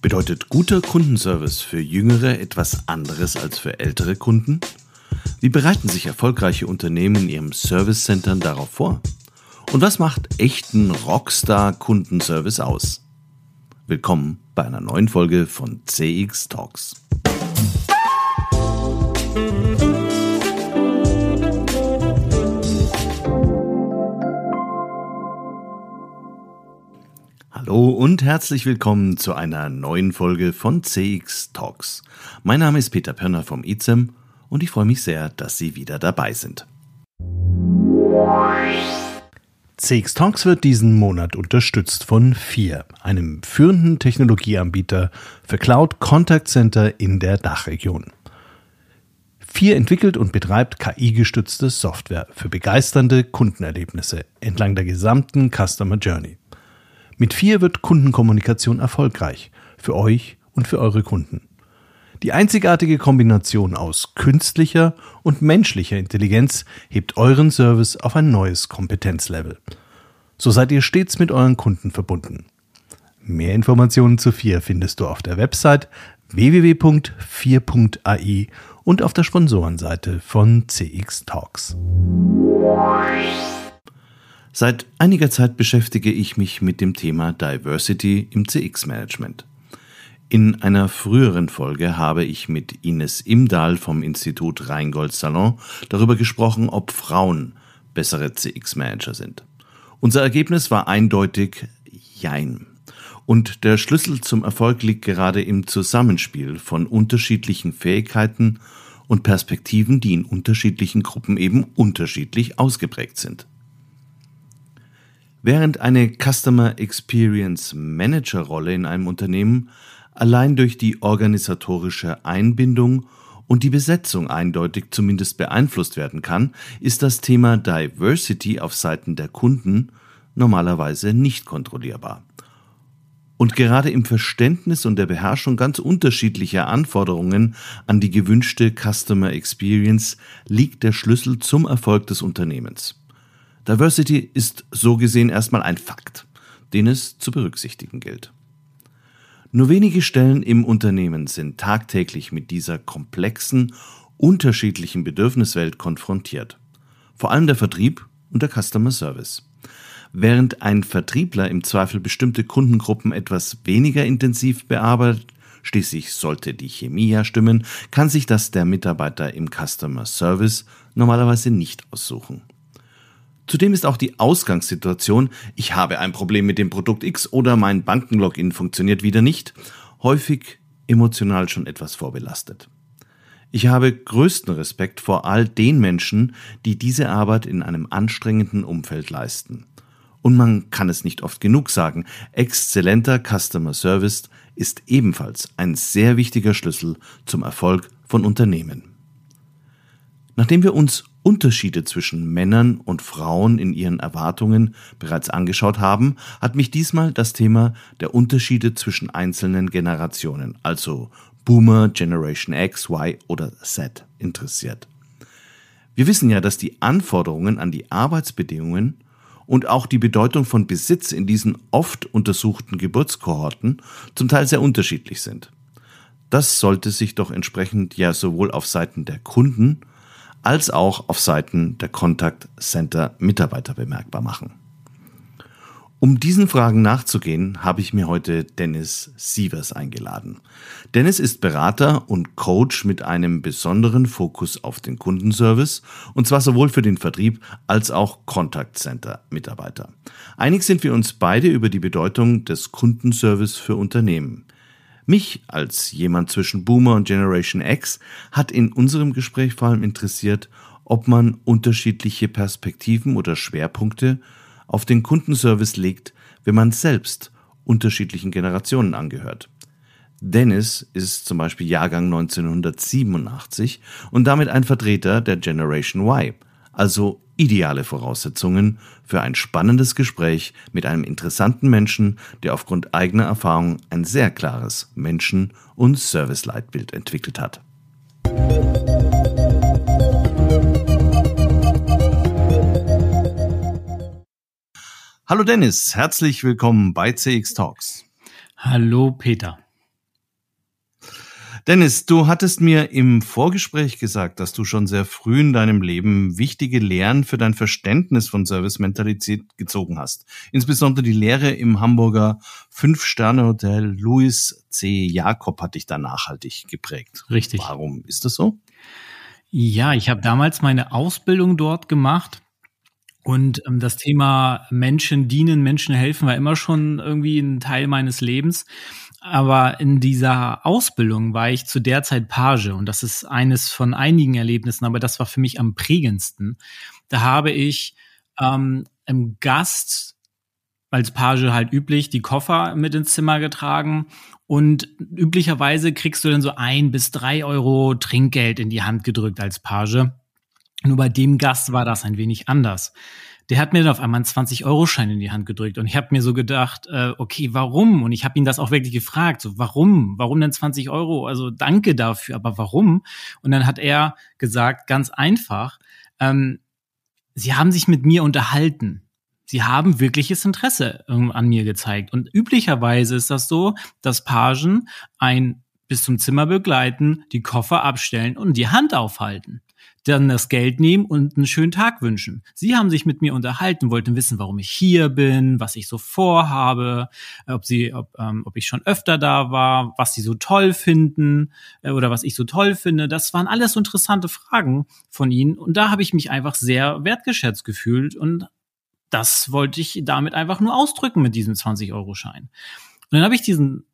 Bedeutet guter Kundenservice für Jüngere etwas anderes als für ältere Kunden? Wie bereiten sich erfolgreiche Unternehmen in ihrem Service Centern darauf vor? Und was macht echten Rockstar-Kundenservice aus? Willkommen bei einer neuen Folge von CX Talks. Hallo und herzlich willkommen zu einer neuen Folge von CX Talks. Mein Name ist Peter Pörner vom ICEM und ich freue mich sehr, dass Sie wieder dabei sind. CX Talks wird diesen Monat unterstützt von FIR, einem führenden Technologieanbieter für Cloud Contact Center in der Dachregion. FIR entwickelt und betreibt KI-gestützte Software für begeisternde Kundenerlebnisse entlang der gesamten Customer Journey. Mit vier wird Kundenkommunikation erfolgreich. Für euch und für eure Kunden. Die einzigartige Kombination aus künstlicher und menschlicher Intelligenz hebt euren Service auf ein neues Kompetenzlevel. So seid ihr stets mit euren Kunden verbunden. Mehr Informationen zu 4 findest du auf der Website www.4.ai und auf der Sponsorenseite von CX Talks. Seit einiger Zeit beschäftige ich mich mit dem Thema Diversity im CX-Management. In einer früheren Folge habe ich mit Ines Imdahl vom Institut Rheingold Salon darüber gesprochen, ob Frauen bessere CX-Manager sind. Unser Ergebnis war eindeutig Jein. Und der Schlüssel zum Erfolg liegt gerade im Zusammenspiel von unterschiedlichen Fähigkeiten und Perspektiven, die in unterschiedlichen Gruppen eben unterschiedlich ausgeprägt sind. Während eine Customer Experience Manager Rolle in einem Unternehmen allein durch die organisatorische Einbindung und die Besetzung eindeutig zumindest beeinflusst werden kann, ist das Thema Diversity auf Seiten der Kunden normalerweise nicht kontrollierbar. Und gerade im Verständnis und der Beherrschung ganz unterschiedlicher Anforderungen an die gewünschte Customer Experience liegt der Schlüssel zum Erfolg des Unternehmens. Diversity ist so gesehen erstmal ein Fakt, den es zu berücksichtigen gilt. Nur wenige Stellen im Unternehmen sind tagtäglich mit dieser komplexen, unterschiedlichen Bedürfniswelt konfrontiert. Vor allem der Vertrieb und der Customer Service. Während ein Vertriebler im Zweifel bestimmte Kundengruppen etwas weniger intensiv bearbeitet, schließlich sollte die Chemie ja stimmen, kann sich das der Mitarbeiter im Customer Service normalerweise nicht aussuchen. Zudem ist auch die Ausgangssituation, ich habe ein Problem mit dem Produkt X oder mein Bankenlogin funktioniert wieder nicht, häufig emotional schon etwas vorbelastet. Ich habe größten Respekt vor all den Menschen, die diese Arbeit in einem anstrengenden Umfeld leisten. Und man kann es nicht oft genug sagen, exzellenter Customer Service ist ebenfalls ein sehr wichtiger Schlüssel zum Erfolg von Unternehmen. Nachdem wir uns Unterschiede zwischen Männern und Frauen in ihren Erwartungen bereits angeschaut haben, hat mich diesmal das Thema der Unterschiede zwischen einzelnen Generationen, also Boomer, Generation X, Y oder Z, interessiert. Wir wissen ja, dass die Anforderungen an die Arbeitsbedingungen und auch die Bedeutung von Besitz in diesen oft untersuchten Geburtskohorten zum Teil sehr unterschiedlich sind. Das sollte sich doch entsprechend ja sowohl auf Seiten der Kunden als auch auf Seiten der Contact Center Mitarbeiter bemerkbar machen. Um diesen Fragen nachzugehen, habe ich mir heute Dennis Sievers eingeladen. Dennis ist Berater und Coach mit einem besonderen Fokus auf den Kundenservice, und zwar sowohl für den Vertrieb als auch Contact Center Mitarbeiter. Einig sind wir uns beide über die Bedeutung des Kundenservice für Unternehmen. Mich als jemand zwischen Boomer und Generation X hat in unserem Gespräch vor allem interessiert, ob man unterschiedliche Perspektiven oder Schwerpunkte auf den Kundenservice legt, wenn man selbst unterschiedlichen Generationen angehört. Dennis ist zum Beispiel Jahrgang 1987 und damit ein Vertreter der Generation Y, also ideale Voraussetzungen für ein spannendes Gespräch mit einem interessanten Menschen, der aufgrund eigener Erfahrung ein sehr klares Menschen- und Serviceleitbild entwickelt hat. Hallo Dennis, herzlich willkommen bei CX Talks. Hallo Peter. Dennis, du hattest mir im Vorgespräch gesagt, dass du schon sehr früh in deinem Leben wichtige Lehren für dein Verständnis von Servicementalität gezogen hast. Insbesondere die Lehre im Hamburger Fünf-Sterne-Hotel Louis C. Jakob hat dich da nachhaltig geprägt. Richtig. Warum ist das so? Ja, ich habe damals meine Ausbildung dort gemacht und ähm, das Thema Menschen dienen, Menschen helfen war immer schon irgendwie ein Teil meines Lebens. Aber in dieser Ausbildung war ich zu der Zeit Page und das ist eines von einigen Erlebnissen, aber das war für mich am prägendsten. Da habe ich ähm, im Gast als Page halt üblich die Koffer mit ins Zimmer getragen und üblicherweise kriegst du dann so ein bis drei Euro Trinkgeld in die Hand gedrückt als Page. Nur bei dem Gast war das ein wenig anders. Der hat mir dann auf einmal einen 20-Euro-Schein in die Hand gedrückt und ich habe mir so gedacht, äh, okay, warum? Und ich habe ihn das auch wirklich gefragt, so warum? Warum denn 20 Euro? Also danke dafür, aber warum? Und dann hat er gesagt, ganz einfach, ähm, sie haben sich mit mir unterhalten. Sie haben wirkliches Interesse an mir gezeigt. Und üblicherweise ist das so, dass Pagen ein bis zum Zimmer begleiten, die Koffer abstellen und die Hand aufhalten dann das Geld nehmen und einen schönen Tag wünschen. Sie haben sich mit mir unterhalten, wollten wissen, warum ich hier bin, was ich so vorhabe, ob sie, ob, ähm, ob ich schon öfter da war, was sie so toll finden äh, oder was ich so toll finde. Das waren alles so interessante Fragen von ihnen und da habe ich mich einfach sehr wertgeschätzt gefühlt und das wollte ich damit einfach nur ausdrücken mit diesem 20-Euro-Schein. Und dann habe ich diesen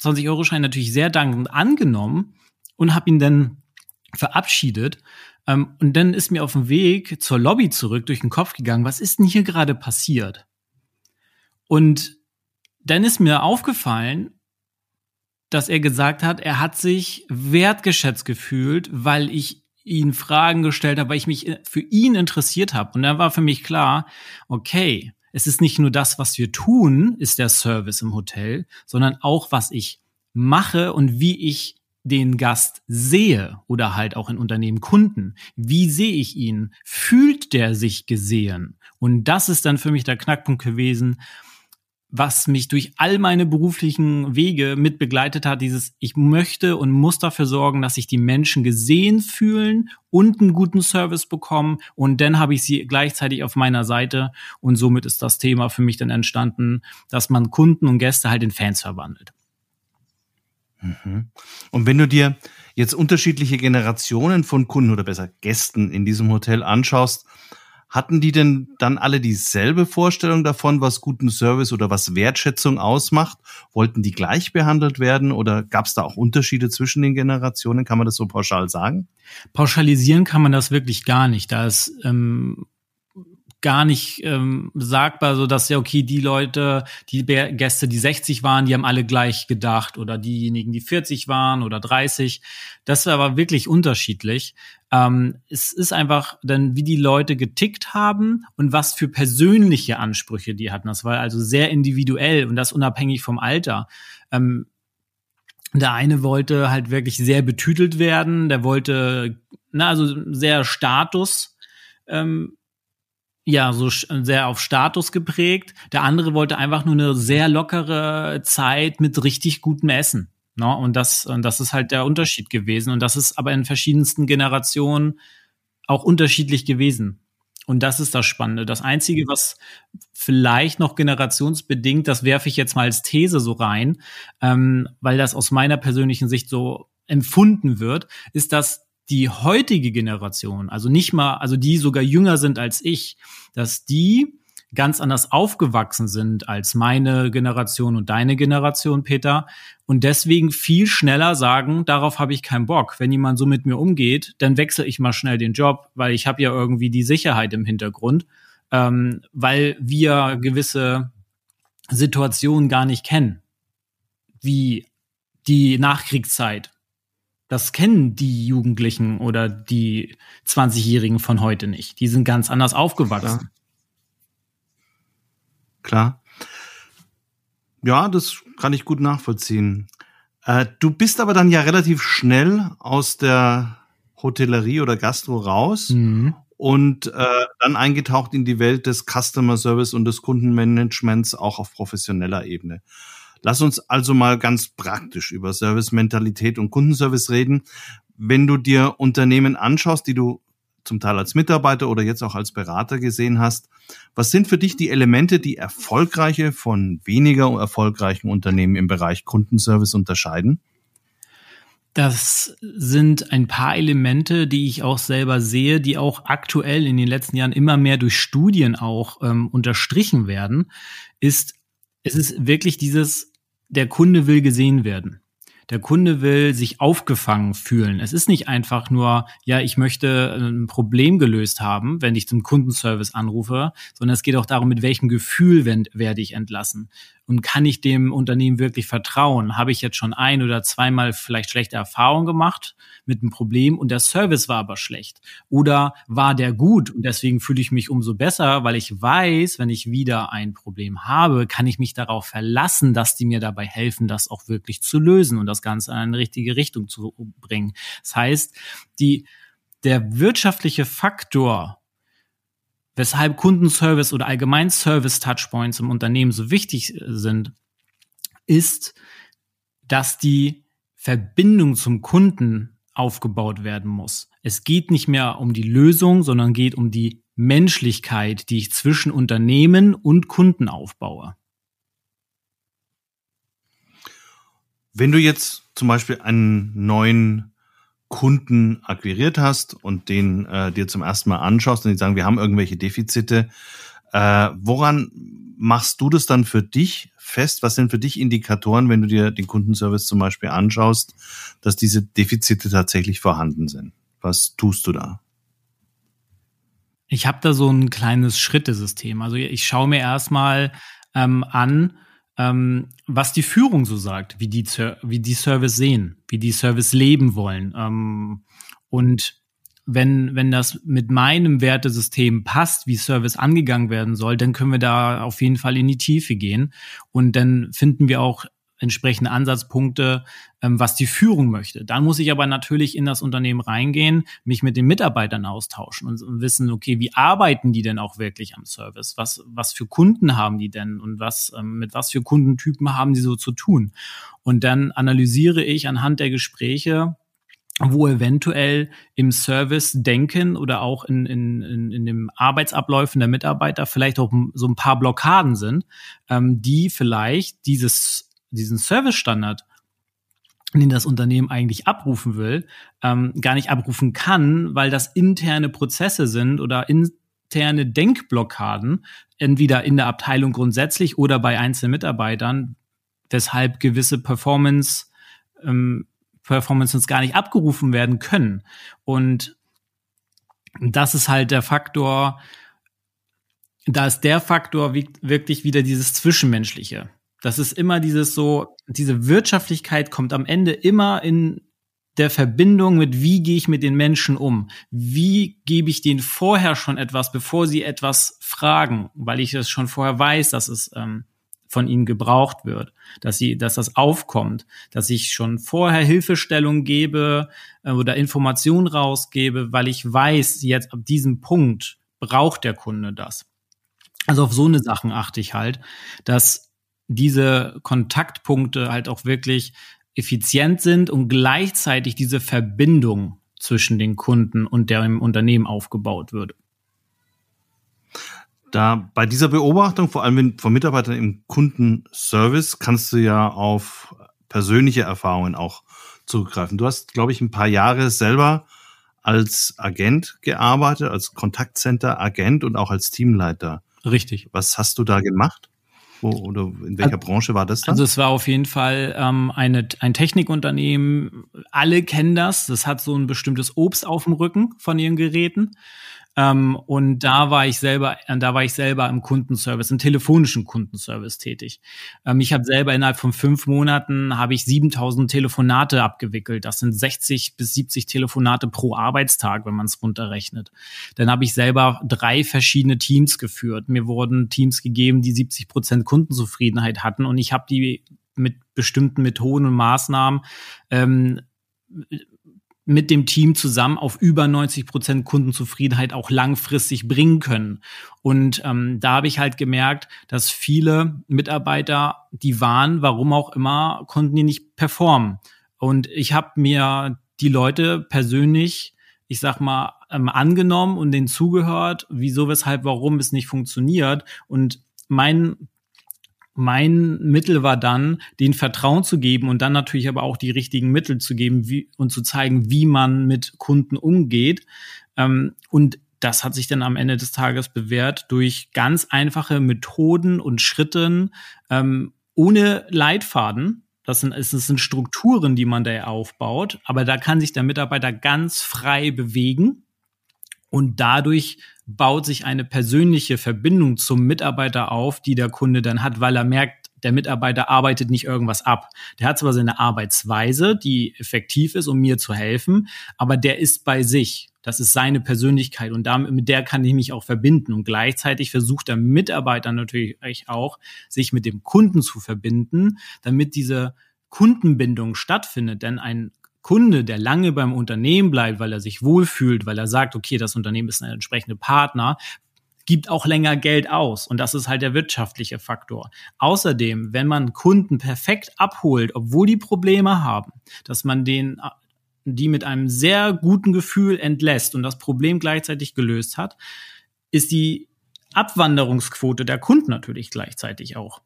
20-Euro-Schein natürlich sehr dankend angenommen und habe ihn dann verabschiedet. Ähm, und dann ist mir auf dem Weg zur Lobby zurück durch den Kopf gegangen, was ist denn hier gerade passiert? Und dann ist mir aufgefallen, dass er gesagt hat, er hat sich wertgeschätzt gefühlt, weil ich ihn Fragen gestellt habe, weil ich mich für ihn interessiert habe. Und dann war für mich klar, okay, es ist nicht nur das, was wir tun, ist der Service im Hotel, sondern auch, was ich mache und wie ich den Gast sehe oder halt auch in Unternehmen Kunden, wie sehe ich ihn? Fühlt der sich gesehen? Und das ist dann für mich der Knackpunkt gewesen, was mich durch all meine beruflichen Wege mit begleitet hat, dieses ich möchte und muss dafür sorgen, dass sich die Menschen gesehen fühlen und einen guten Service bekommen und dann habe ich sie gleichzeitig auf meiner Seite und somit ist das Thema für mich dann entstanden, dass man Kunden und Gäste halt in Fans verwandelt. Mhm. Und wenn du dir jetzt unterschiedliche Generationen von Kunden oder besser Gästen in diesem Hotel anschaust, hatten die denn dann alle dieselbe Vorstellung davon, was guten Service oder was Wertschätzung ausmacht? Wollten die gleich behandelt werden oder gab es da auch Unterschiede zwischen den Generationen? Kann man das so pauschal sagen? Pauschalisieren kann man das wirklich gar nicht. Da ist ähm, gar nicht ähm, sagbar, so dass ja okay, die Leute, die Gäste, die 60 waren, die haben alle gleich gedacht oder diejenigen, die 40 waren oder 30. Das war aber wirklich unterschiedlich. Ähm, es ist einfach dann, wie die Leute getickt haben und was für persönliche Ansprüche die hatten. Das war also sehr individuell und das unabhängig vom Alter. Ähm, der eine wollte halt wirklich sehr betütelt werden, der wollte, na, also sehr Status ähm, ja, so sehr auf Status geprägt. Der andere wollte einfach nur eine sehr lockere Zeit mit richtig gutem Essen. Ne? Und das, und das ist halt der Unterschied gewesen. Und das ist aber in verschiedensten Generationen auch unterschiedlich gewesen. Und das ist das Spannende. Das Einzige, was vielleicht noch generationsbedingt, das werfe ich jetzt mal als These so rein, ähm, weil das aus meiner persönlichen Sicht so empfunden wird, ist, dass die heutige Generation, also nicht mal, also die sogar jünger sind als ich, dass die ganz anders aufgewachsen sind als meine Generation und deine Generation, Peter, und deswegen viel schneller sagen, darauf habe ich keinen Bock. Wenn jemand so mit mir umgeht, dann wechsle ich mal schnell den Job, weil ich habe ja irgendwie die Sicherheit im Hintergrund, ähm, weil wir gewisse Situationen gar nicht kennen, wie die Nachkriegszeit, das kennen die Jugendlichen oder die 20-Jährigen von heute nicht. Die sind ganz anders aufgewachsen. Klar. Klar. Ja, das kann ich gut nachvollziehen. Äh, du bist aber dann ja relativ schnell aus der Hotellerie oder Gastro raus mhm. und äh, dann eingetaucht in die Welt des Customer Service und des Kundenmanagements auch auf professioneller Ebene. Lass uns also mal ganz praktisch über Service-Mentalität und Kundenservice reden. Wenn du dir Unternehmen anschaust, die du zum Teil als Mitarbeiter oder jetzt auch als Berater gesehen hast, was sind für dich die Elemente, die erfolgreiche von weniger erfolgreichen Unternehmen im Bereich Kundenservice unterscheiden? Das sind ein paar Elemente, die ich auch selber sehe, die auch aktuell in den letzten Jahren immer mehr durch Studien auch ähm, unterstrichen werden, ist, es ist wirklich dieses, der Kunde will gesehen werden. Der Kunde will sich aufgefangen fühlen. Es ist nicht einfach nur, ja, ich möchte ein Problem gelöst haben, wenn ich zum Kundenservice anrufe, sondern es geht auch darum, mit welchem Gefühl werde ich entlassen. Und kann ich dem Unternehmen wirklich vertrauen? Habe ich jetzt schon ein oder zweimal vielleicht schlechte Erfahrungen gemacht mit einem Problem und der Service war aber schlecht? Oder war der gut und deswegen fühle ich mich umso besser, weil ich weiß, wenn ich wieder ein Problem habe, kann ich mich darauf verlassen, dass die mir dabei helfen, das auch wirklich zu lösen und das Ganze in eine richtige Richtung zu bringen. Das heißt, die, der wirtschaftliche Faktor weshalb Kundenservice oder allgemein Service-Touchpoints im Unternehmen so wichtig äh, sind, ist, dass die Verbindung zum Kunden aufgebaut werden muss. Es geht nicht mehr um die Lösung, sondern geht um die Menschlichkeit, die ich zwischen Unternehmen und Kunden aufbaue. Wenn du jetzt zum Beispiel einen neuen Kunden akquiriert hast und den äh, dir zum ersten Mal anschaust und die sagen, wir haben irgendwelche Defizite, äh, woran machst du das dann für dich fest? Was sind für dich Indikatoren, wenn du dir den Kundenservice zum Beispiel anschaust, dass diese Defizite tatsächlich vorhanden sind? Was tust du da? Ich habe da so ein kleines Schrittesystem. Also ich schaue mir erstmal ähm, an, ähm, was die Führung so sagt, wie die, wie die Service sehen, wie die Service leben wollen. Ähm, und wenn, wenn das mit meinem Wertesystem passt, wie Service angegangen werden soll, dann können wir da auf jeden Fall in die Tiefe gehen. Und dann finden wir auch entsprechende Ansatzpunkte, ähm, was die Führung möchte. Dann muss ich aber natürlich in das Unternehmen reingehen, mich mit den Mitarbeitern austauschen und, und, wissen, okay, wie arbeiten die denn auch wirklich am Service? Was, was für Kunden haben die denn und was, ähm, mit was für Kundentypen haben die so zu tun? Und dann analysiere ich anhand der Gespräche, wo eventuell im Service denken oder auch in, in, in, in dem Arbeitsabläufen der Mitarbeiter vielleicht auch so ein paar Blockaden sind, ähm, die vielleicht dieses diesen Service-Standard, den das Unternehmen eigentlich abrufen will, ähm, gar nicht abrufen kann, weil das interne Prozesse sind oder interne Denkblockaden, entweder in der Abteilung grundsätzlich oder bei einzelnen Mitarbeitern, weshalb gewisse Performance ähm, Performances gar nicht abgerufen werden können. Und das ist halt der Faktor, da ist der Faktor wirklich wieder dieses Zwischenmenschliche. Das ist immer dieses so, diese Wirtschaftlichkeit kommt am Ende immer in der Verbindung mit, wie gehe ich mit den Menschen um? Wie gebe ich denen vorher schon etwas, bevor sie etwas fragen, weil ich es schon vorher weiß, dass es ähm, von ihnen gebraucht wird, dass sie, dass das aufkommt, dass ich schon vorher Hilfestellung gebe äh, oder Informationen rausgebe, weil ich weiß, jetzt ab diesem Punkt braucht der Kunde das. Also auf so eine Sachen achte ich halt, dass diese Kontaktpunkte halt auch wirklich effizient sind und gleichzeitig diese Verbindung zwischen den Kunden und dem Unternehmen aufgebaut wird. Da bei dieser Beobachtung, vor allem von Mitarbeitern im Kundenservice, kannst du ja auf persönliche Erfahrungen auch zugreifen. Du hast, glaube ich, ein paar Jahre selber als Agent gearbeitet, als Kontaktcenter-Agent und auch als Teamleiter. Richtig. Was hast du da gemacht? Wo, oder in welcher also, Branche war das dann? Also es war auf jeden Fall ähm, eine, ein Technikunternehmen. Alle kennen das. Das hat so ein bestimmtes Obst auf dem Rücken von ihren Geräten. Ähm, und da war ich selber, äh, da war ich selber im Kundenservice, im telefonischen Kundenservice tätig. Ähm, ich habe selber innerhalb von fünf Monaten habe ich 7000 Telefonate abgewickelt. Das sind 60 bis 70 Telefonate pro Arbeitstag, wenn man es runterrechnet. Dann habe ich selber drei verschiedene Teams geführt. Mir wurden Teams gegeben, die 70 Prozent Kundenzufriedenheit hatten und ich habe die mit bestimmten Methoden und Maßnahmen ähm, mit dem Team zusammen auf über 90 Prozent Kundenzufriedenheit auch langfristig bringen können. Und ähm, da habe ich halt gemerkt, dass viele Mitarbeiter, die waren, warum auch immer, konnten die nicht performen. Und ich habe mir die Leute persönlich, ich sag mal, ähm, angenommen und denen zugehört, wieso, weshalb, warum es nicht funktioniert. Und mein mein Mittel war dann, den Vertrauen zu geben und dann natürlich aber auch die richtigen Mittel zu geben wie, und zu zeigen, wie man mit Kunden umgeht. Ähm, und das hat sich dann am Ende des Tages bewährt durch ganz einfache Methoden und Schritten ähm, ohne Leitfaden. Das sind, es sind Strukturen, die man da aufbaut, aber da kann sich der Mitarbeiter ganz frei bewegen und dadurch baut sich eine persönliche Verbindung zum Mitarbeiter auf, die der Kunde dann hat, weil er merkt, der Mitarbeiter arbeitet nicht irgendwas ab. Der hat zwar seine Arbeitsweise, die effektiv ist, um mir zu helfen, aber der ist bei sich. Das ist seine Persönlichkeit und damit, mit der kann ich mich auch verbinden. Und gleichzeitig versucht der Mitarbeiter natürlich auch, sich mit dem Kunden zu verbinden, damit diese Kundenbindung stattfindet. Denn ein Kunde, der lange beim Unternehmen bleibt, weil er sich wohlfühlt, weil er sagt, okay, das Unternehmen ist ein entsprechender Partner, gibt auch länger Geld aus. Und das ist halt der wirtschaftliche Faktor. Außerdem, wenn man Kunden perfekt abholt, obwohl die Probleme haben, dass man den die mit einem sehr guten Gefühl entlässt und das Problem gleichzeitig gelöst hat, ist die Abwanderungsquote der Kunden natürlich gleichzeitig auch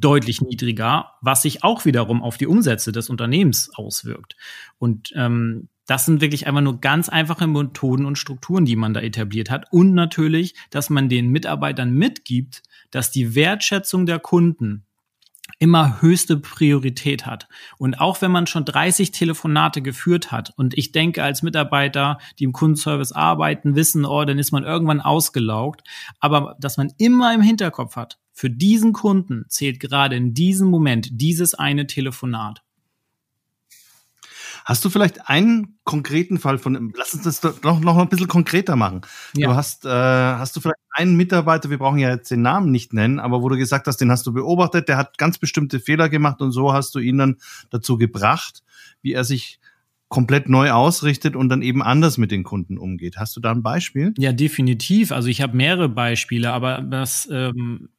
deutlich niedriger, was sich auch wiederum auf die Umsätze des Unternehmens auswirkt. Und ähm, das sind wirklich einfach nur ganz einfache Methoden und Strukturen, die man da etabliert hat. Und natürlich, dass man den Mitarbeitern mitgibt, dass die Wertschätzung der Kunden immer höchste Priorität hat. Und auch wenn man schon 30 Telefonate geführt hat und ich denke als Mitarbeiter, die im Kundenservice arbeiten, wissen, oh, dann ist man irgendwann ausgelaugt, aber dass man immer im Hinterkopf hat, für diesen Kunden zählt gerade in diesem Moment dieses eine Telefonat. Hast du vielleicht einen konkreten Fall von, lass uns das doch noch ein bisschen konkreter machen. Ja. Du hast, äh, hast du vielleicht einen Mitarbeiter, wir brauchen ja jetzt den Namen nicht nennen, aber wo du gesagt hast, den hast du beobachtet, der hat ganz bestimmte Fehler gemacht und so hast du ihn dann dazu gebracht, wie er sich komplett neu ausrichtet und dann eben anders mit den Kunden umgeht. Hast du da ein Beispiel? Ja, definitiv. Also ich habe mehrere Beispiele, aber das ähm,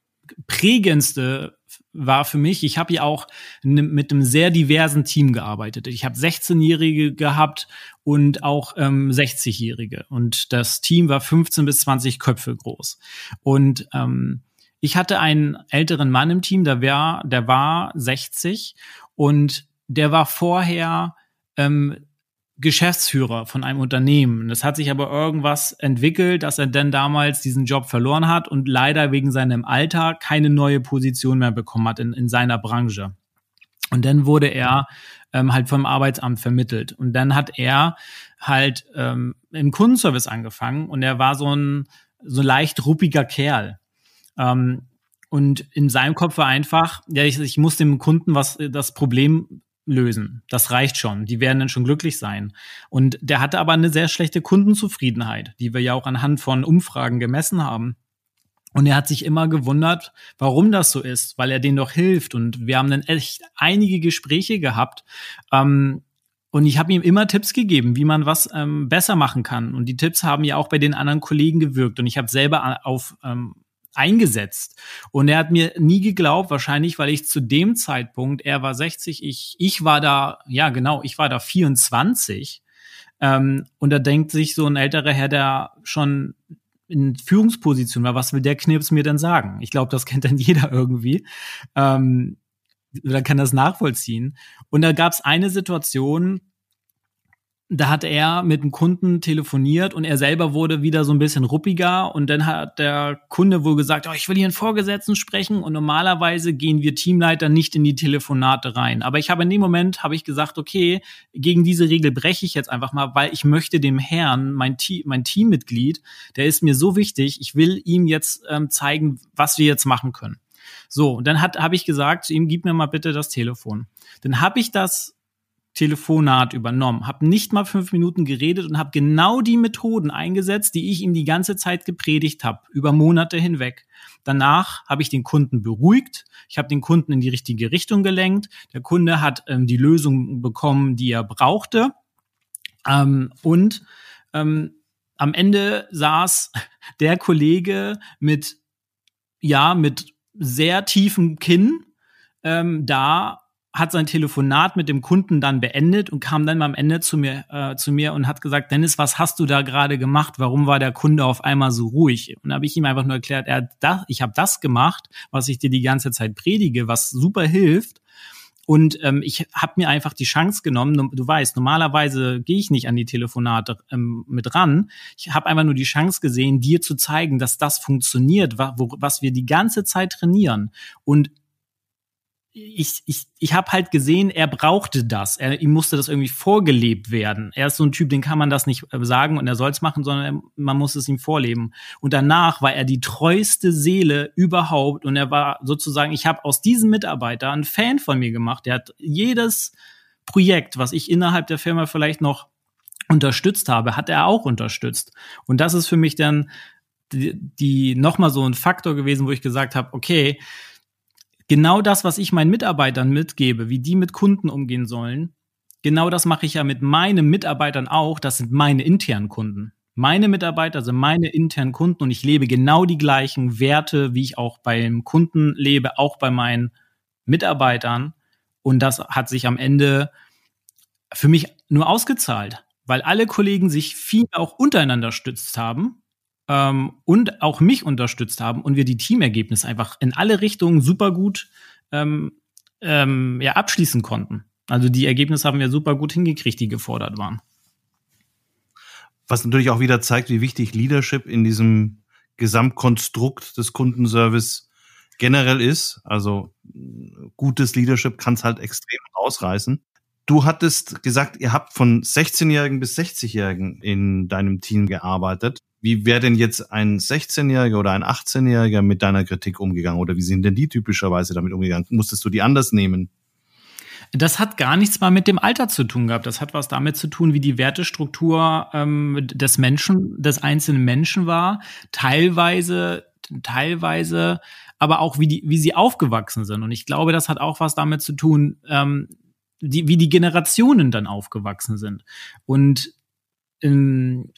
prägendste war für mich, ich habe ja auch mit einem sehr diversen Team gearbeitet. Ich habe 16-Jährige gehabt und auch ähm, 60-Jährige. Und das Team war 15 bis 20 Köpfe groß. Und ähm, ich hatte einen älteren Mann im Team, der war, der war 60 und der war vorher ähm, Geschäftsführer von einem Unternehmen. Das hat sich aber irgendwas entwickelt, dass er dann damals diesen Job verloren hat und leider wegen seinem Alter keine neue Position mehr bekommen hat in, in seiner Branche. Und dann wurde er ähm, halt vom Arbeitsamt vermittelt. Und dann hat er halt ähm, im Kundenservice angefangen und er war so ein so leicht ruppiger Kerl. Ähm, und in seinem Kopf war einfach, ja, ich, ich muss dem Kunden was das Problem lösen. Das reicht schon. Die werden dann schon glücklich sein. Und der hatte aber eine sehr schlechte Kundenzufriedenheit, die wir ja auch anhand von Umfragen gemessen haben. Und er hat sich immer gewundert, warum das so ist, weil er denen doch hilft. Und wir haben dann echt einige Gespräche gehabt. Ähm, und ich habe ihm immer Tipps gegeben, wie man was ähm, besser machen kann. Und die Tipps haben ja auch bei den anderen Kollegen gewirkt. Und ich habe selber auf ähm, eingesetzt. Und er hat mir nie geglaubt, wahrscheinlich, weil ich zu dem Zeitpunkt, er war 60, ich, ich war da, ja genau, ich war da 24. Ähm, und da denkt sich so ein älterer Herr, der schon in Führungsposition war, was will der Knirps mir denn sagen? Ich glaube, das kennt dann jeder irgendwie. Ähm, oder kann das nachvollziehen. Und da gab es eine Situation, da hat er mit dem Kunden telefoniert und er selber wurde wieder so ein bisschen ruppiger und dann hat der Kunde wohl gesagt, oh, ich will hier einen Vorgesetzten sprechen und normalerweise gehen wir Teamleiter nicht in die Telefonate rein. Aber ich habe in dem Moment, habe ich gesagt, okay, gegen diese Regel breche ich jetzt einfach mal, weil ich möchte dem Herrn, mein, Team, mein Teammitglied, der ist mir so wichtig, ich will ihm jetzt ähm, zeigen, was wir jetzt machen können. So, und dann habe ich gesagt zu ihm, gib mir mal bitte das Telefon. Dann habe ich das Telefonat übernommen, habe nicht mal fünf Minuten geredet und habe genau die Methoden eingesetzt, die ich ihm die ganze Zeit gepredigt habe, über Monate hinweg. Danach habe ich den Kunden beruhigt, ich habe den Kunden in die richtige Richtung gelenkt, der Kunde hat ähm, die Lösung bekommen, die er brauchte. Ähm, und ähm, am Ende saß der Kollege mit, ja, mit sehr tiefem Kinn ähm, da hat sein Telefonat mit dem Kunden dann beendet und kam dann am Ende zu mir, äh, zu mir und hat gesagt, Dennis, was hast du da gerade gemacht? Warum war der Kunde auf einmal so ruhig? Und da habe ich ihm einfach nur erklärt, er da, ich habe das gemacht, was ich dir die ganze Zeit predige, was super hilft. Und ähm, ich habe mir einfach die Chance genommen. Du weißt, normalerweise gehe ich nicht an die Telefonate ähm, mit ran. Ich habe einfach nur die Chance gesehen, dir zu zeigen, dass das funktioniert, wo, was wir die ganze Zeit trainieren. Und ich, ich, ich habe halt gesehen, er brauchte das. Er, ihm musste das irgendwie vorgelebt werden. Er ist so ein Typ, den kann man das nicht äh, sagen und er soll es machen, sondern man muss es ihm vorleben. Und danach war er die treueste Seele überhaupt und er war sozusagen, ich habe aus diesem Mitarbeiter einen Fan von mir gemacht. Der hat jedes Projekt, was ich innerhalb der Firma vielleicht noch unterstützt habe, hat er auch unterstützt. Und das ist für mich dann die, die nochmal so ein Faktor gewesen, wo ich gesagt habe, okay, genau das, was ich meinen Mitarbeitern mitgebe, wie die mit Kunden umgehen sollen, genau das mache ich ja mit meinen Mitarbeitern auch. Das sind meine internen Kunden. Meine Mitarbeiter sind meine internen Kunden und ich lebe genau die gleichen Werte, wie ich auch beim Kunden lebe, auch bei meinen Mitarbeitern. Und das hat sich am Ende für mich nur ausgezahlt, weil alle Kollegen sich viel auch untereinander stützt haben ähm, und auch mich unterstützt haben und wir die Teamergebnisse einfach in alle Richtungen super gut ähm, ähm, ja, abschließen konnten. Also die Ergebnisse haben wir super gut hingekriegt, die gefordert waren. Was natürlich auch wieder zeigt, wie wichtig Leadership in diesem Gesamtkonstrukt des Kundenservice generell ist. Also gutes Leadership kann es halt extrem ausreißen. Du hattest gesagt, ihr habt von 16-Jährigen bis 60-Jährigen in deinem Team gearbeitet. Wie wäre denn jetzt ein 16-Jähriger oder ein 18-Jähriger mit deiner Kritik umgegangen? Oder wie sind denn die typischerweise damit umgegangen? Musstest du die anders nehmen? Das hat gar nichts mal mit dem Alter zu tun gehabt. Das hat was damit zu tun, wie die Wertestruktur ähm, des Menschen, des einzelnen Menschen war. Teilweise, teilweise, aber auch wie die, wie sie aufgewachsen sind. Und ich glaube, das hat auch was damit zu tun, ähm, die, wie die Generationen dann aufgewachsen sind. Und ähm,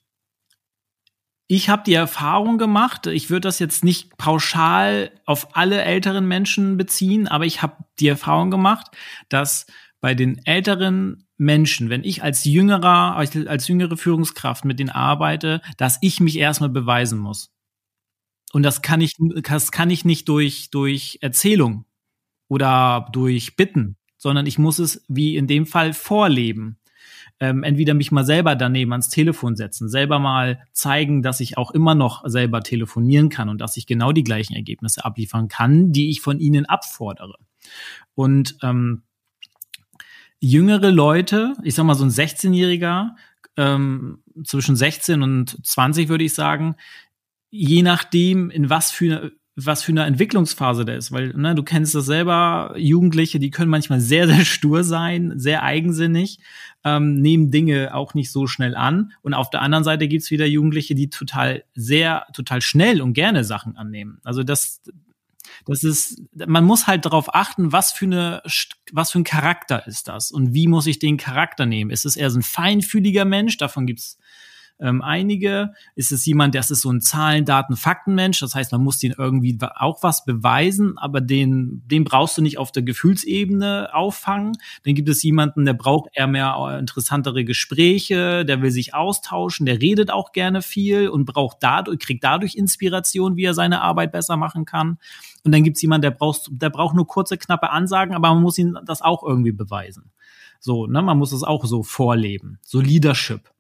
ich habe die Erfahrung gemacht, ich würde das jetzt nicht pauschal auf alle älteren Menschen beziehen, aber ich habe die Erfahrung gemacht, dass bei den älteren Menschen, wenn ich als jüngerer, als jüngere Führungskraft mit denen arbeite, dass ich mich erstmal beweisen muss. Und das kann ich, das kann ich nicht durch, durch Erzählung oder durch Bitten, sondern ich muss es wie in dem Fall vorleben ähm, entweder mich mal selber daneben ans Telefon setzen, selber mal zeigen, dass ich auch immer noch selber telefonieren kann und dass ich genau die gleichen Ergebnisse abliefern kann, die ich von ihnen abfordere. Und ähm, jüngere Leute, ich sag mal so ein 16-Jähriger, ähm, zwischen 16 und 20 würde ich sagen, je nachdem, in was für was für eine Entwicklungsphase der ist, weil ne, du kennst das selber, Jugendliche, die können manchmal sehr, sehr stur sein, sehr eigensinnig, ähm, nehmen Dinge auch nicht so schnell an. Und auf der anderen Seite gibt's wieder Jugendliche, die total sehr, total schnell und gerne Sachen annehmen. Also das, das ist, man muss halt darauf achten, was für eine, was für ein Charakter ist das und wie muss ich den Charakter nehmen? Ist es eher so ein feinfühliger Mensch? Davon gibt's ähm, einige. Ist es jemand, das ist so ein Zahlen, Daten, Faktenmensch. Das heißt, man muss den irgendwie auch was beweisen, aber den, den brauchst du nicht auf der Gefühlsebene auffangen. Dann gibt es jemanden, der braucht eher mehr äh, interessantere Gespräche, der will sich austauschen, der redet auch gerne viel und braucht dadurch, kriegt dadurch Inspiration, wie er seine Arbeit besser machen kann. Und dann gibt es jemanden, der braucht, der braucht nur kurze, knappe Ansagen, aber man muss ihm das auch irgendwie beweisen. So, ne, man muss es auch so vorleben. So Leadership.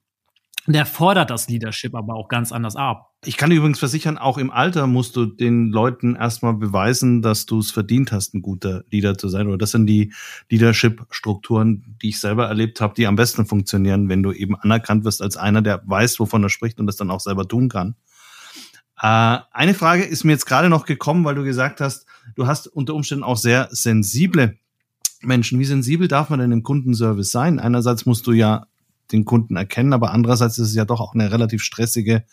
Der fordert das Leadership aber auch ganz anders ab. Ich kann übrigens versichern, auch im Alter musst du den Leuten erstmal beweisen, dass du es verdient hast, ein guter Leader zu sein. Oder das sind die Leadership-Strukturen, die ich selber erlebt habe, die am besten funktionieren, wenn du eben anerkannt wirst als einer, der weiß, wovon er spricht und das dann auch selber tun kann. Äh, eine Frage ist mir jetzt gerade noch gekommen, weil du gesagt hast, du hast unter Umständen auch sehr sensible Menschen. Wie sensibel darf man denn im Kundenservice sein? Einerseits musst du ja den Kunden erkennen, aber andererseits ist es ja doch auch eine relativ stressige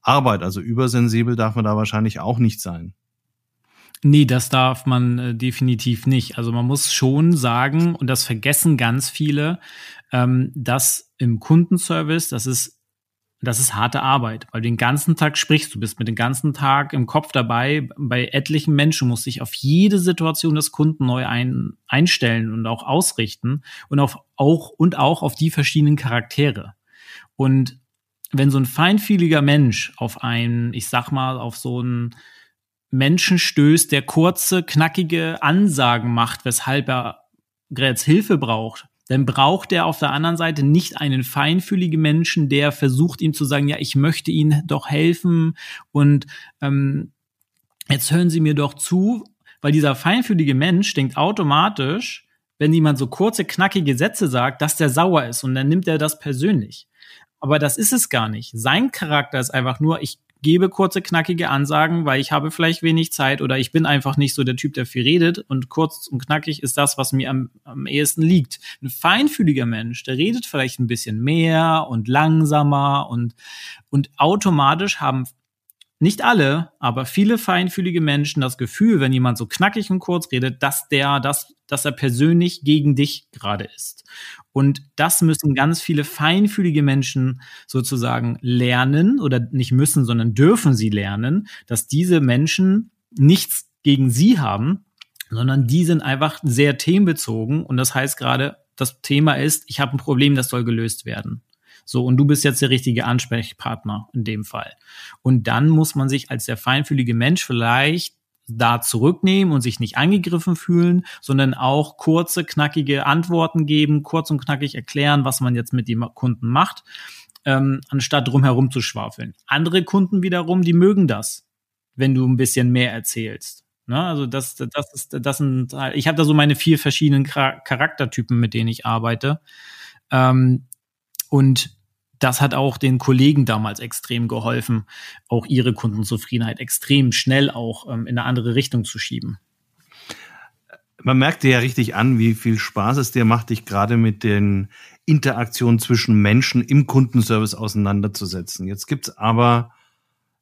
Arbeit. Also übersensibel darf man da wahrscheinlich auch nicht sein. Nee, das darf man äh, definitiv nicht. Also man muss schon sagen, und das vergessen ganz viele, ähm, dass im Kundenservice, das ist, das ist harte Arbeit, weil du den ganzen Tag sprichst, du bist mit dem ganzen Tag im Kopf dabei. Bei etlichen Menschen muss sich auf jede Situation des Kunden neu ein, einstellen und auch ausrichten und auf, auch, und auch auf die verschiedenen Charaktere. Und wenn so ein feinfühliger Mensch auf einen, ich sag mal, auf so einen Menschen stößt, der kurze, knackige Ansagen macht, weshalb er jetzt Hilfe braucht, dann braucht er auf der anderen Seite nicht einen feinfühligen Menschen, der versucht ihm zu sagen, ja, ich möchte Ihnen doch helfen und ähm, jetzt hören Sie mir doch zu, weil dieser feinfühlige Mensch denkt automatisch, wenn jemand so kurze, knackige Sätze sagt, dass der sauer ist und dann nimmt er das persönlich. Aber das ist es gar nicht. Sein Charakter ist einfach nur, ich gebe kurze, knackige Ansagen, weil ich habe vielleicht wenig Zeit oder ich bin einfach nicht so der Typ, der viel redet und kurz und knackig ist das, was mir am, am ehesten liegt. Ein feinfühliger Mensch, der redet vielleicht ein bisschen mehr und langsamer und, und automatisch haben nicht alle, aber viele feinfühlige Menschen das Gefühl, wenn jemand so knackig und kurz redet, dass der, dass, dass er persönlich gegen dich gerade ist. Und das müssen ganz viele feinfühlige Menschen sozusagen lernen oder nicht müssen, sondern dürfen sie lernen, dass diese Menschen nichts gegen sie haben, sondern die sind einfach sehr themenbezogen. Und das heißt gerade, das Thema ist, ich habe ein Problem, das soll gelöst werden. So, und du bist jetzt der richtige Ansprechpartner in dem Fall. Und dann muss man sich als der feinfühlige Mensch vielleicht da zurücknehmen und sich nicht angegriffen fühlen, sondern auch kurze, knackige Antworten geben, kurz und knackig erklären, was man jetzt mit dem Kunden macht, ähm, anstatt drumherum zu schwafeln. Andere Kunden wiederum, die mögen das, wenn du ein bisschen mehr erzählst. Ne? Also das, das ist, das sind, ich habe da so meine vier verschiedenen Charaktertypen, mit denen ich arbeite. Ähm, und das hat auch den Kollegen damals extrem geholfen, auch ihre Kundenzufriedenheit extrem schnell auch ähm, in eine andere Richtung zu schieben. Man merkt dir ja richtig an, wie viel Spaß es dir macht, dich gerade mit den Interaktionen zwischen Menschen im Kundenservice auseinanderzusetzen. Jetzt gibt's aber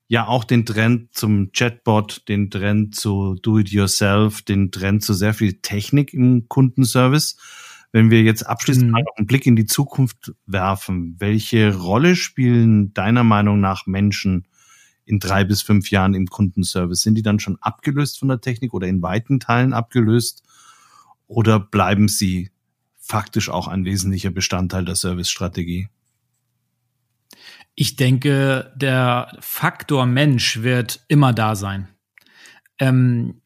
ja auch den Trend zum Chatbot, den Trend zu Do-it-yourself, den Trend zu sehr viel Technik im Kundenservice. Wenn wir jetzt abschließend mhm. mal noch einen Blick in die Zukunft werfen, welche Rolle spielen deiner Meinung nach Menschen in drei bis fünf Jahren im Kundenservice? Sind die dann schon abgelöst von der Technik oder in weiten Teilen abgelöst? Oder bleiben sie faktisch auch ein wesentlicher Bestandteil der Servicestrategie? Ich denke, der Faktor Mensch wird immer da sein. Ähm,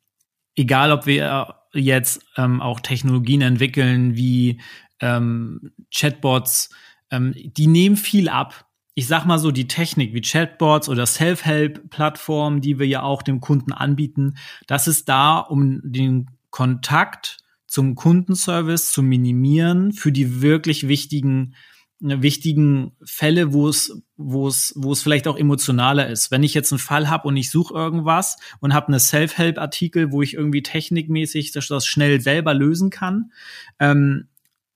egal, ob wir jetzt ähm, auch Technologien entwickeln wie ähm, Chatbots, ähm, die nehmen viel ab. Ich sag mal so, die Technik wie Chatbots oder Self-Help-Plattformen, die wir ja auch dem Kunden anbieten, das ist da, um den Kontakt zum Kundenservice zu minimieren für die wirklich wichtigen wichtigen Fälle, wo es, wo es, wo es vielleicht auch emotionaler ist. Wenn ich jetzt einen Fall habe und ich suche irgendwas und habe eine Self-Help-Artikel, wo ich irgendwie technikmäßig das, das schnell selber lösen kann, ähm,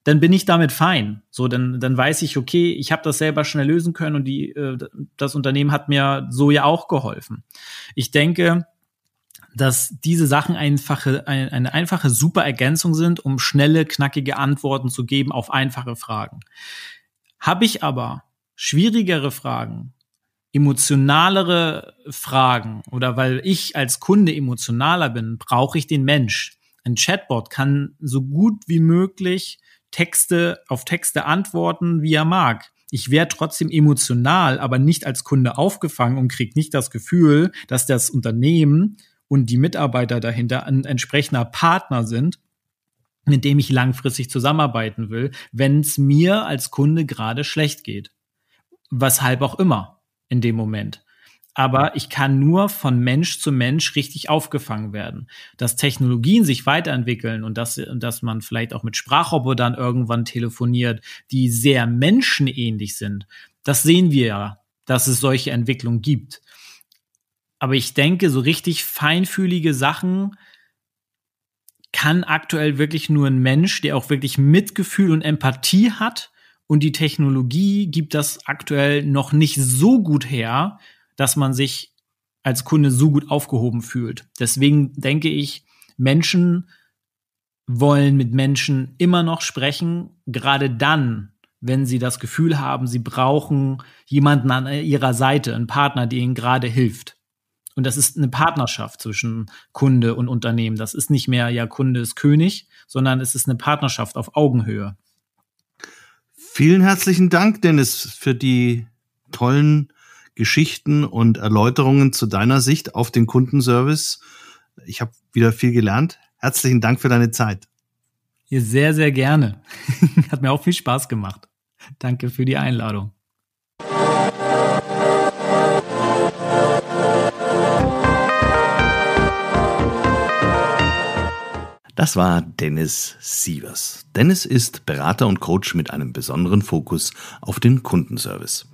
dann bin ich damit fein. So, dann, dann weiß ich, okay, ich habe das selber schnell lösen können und die, äh, das Unternehmen hat mir so ja auch geholfen. Ich denke, dass diese Sachen einfache, eine, eine einfache super Ergänzung sind, um schnelle, knackige Antworten zu geben auf einfache Fragen. Habe ich aber schwierigere Fragen, emotionalere Fragen oder weil ich als Kunde emotionaler bin, brauche ich den Mensch. Ein Chatbot kann so gut wie möglich Texte auf Texte antworten, wie er mag. Ich werde trotzdem emotional, aber nicht als Kunde aufgefangen und kriege nicht das Gefühl, dass das Unternehmen und die Mitarbeiter dahinter ein entsprechender Partner sind, mit dem ich langfristig zusammenarbeiten will, wenn es mir als Kunde gerade schlecht geht. Weshalb auch immer in dem Moment. Aber ich kann nur von Mensch zu Mensch richtig aufgefangen werden. Dass Technologien sich weiterentwickeln und dass, dass man vielleicht auch mit Sprachrobotern irgendwann telefoniert, die sehr menschenähnlich sind, das sehen wir ja, dass es solche Entwicklungen gibt. Aber ich denke, so richtig feinfühlige Sachen, kann aktuell wirklich nur ein Mensch, der auch wirklich Mitgefühl und Empathie hat. Und die Technologie gibt das aktuell noch nicht so gut her, dass man sich als Kunde so gut aufgehoben fühlt. Deswegen denke ich, Menschen wollen mit Menschen immer noch sprechen, gerade dann, wenn sie das Gefühl haben, sie brauchen jemanden an ihrer Seite, einen Partner, der ihnen gerade hilft. Und das ist eine Partnerschaft zwischen Kunde und Unternehmen. Das ist nicht mehr, ja, Kunde ist König, sondern es ist eine Partnerschaft auf Augenhöhe. Vielen herzlichen Dank, Dennis, für die tollen Geschichten und Erläuterungen zu deiner Sicht auf den Kundenservice. Ich habe wieder viel gelernt. Herzlichen Dank für deine Zeit. Sehr, sehr gerne. Hat mir auch viel Spaß gemacht. Danke für die Einladung. Das war Dennis Sievers. Dennis ist Berater und Coach mit einem besonderen Fokus auf den Kundenservice.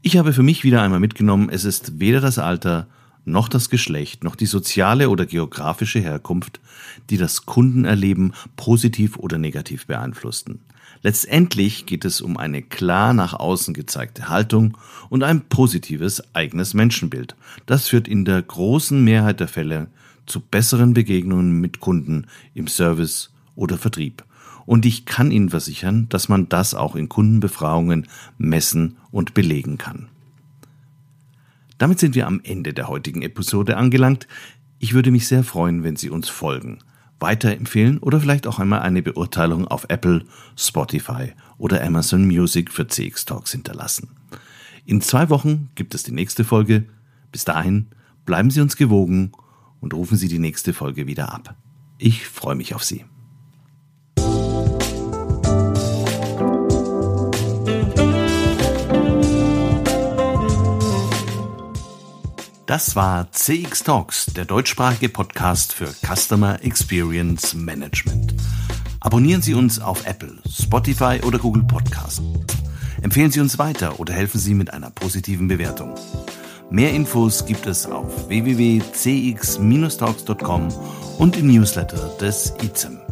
Ich habe für mich wieder einmal mitgenommen, es ist weder das Alter noch das Geschlecht noch die soziale oder geografische Herkunft, die das Kundenerleben positiv oder negativ beeinflussten. Letztendlich geht es um eine klar nach außen gezeigte Haltung und ein positives eigenes Menschenbild. Das führt in der großen Mehrheit der Fälle zu besseren Begegnungen mit Kunden im Service oder Vertrieb. Und ich kann Ihnen versichern, dass man das auch in Kundenbefragungen messen und belegen kann. Damit sind wir am Ende der heutigen Episode angelangt. Ich würde mich sehr freuen, wenn Sie uns folgen weiterempfehlen oder vielleicht auch einmal eine Beurteilung auf Apple, Spotify oder Amazon Music für CX Talks hinterlassen. In zwei Wochen gibt es die nächste Folge. Bis dahin bleiben Sie uns gewogen und rufen Sie die nächste Folge wieder ab. Ich freue mich auf Sie. Das war CX Talks, der deutschsprachige Podcast für Customer Experience Management. Abonnieren Sie uns auf Apple, Spotify oder Google Podcast. Empfehlen Sie uns weiter oder helfen Sie mit einer positiven Bewertung. Mehr Infos gibt es auf www.cx-talks.com und im Newsletter des ICEM.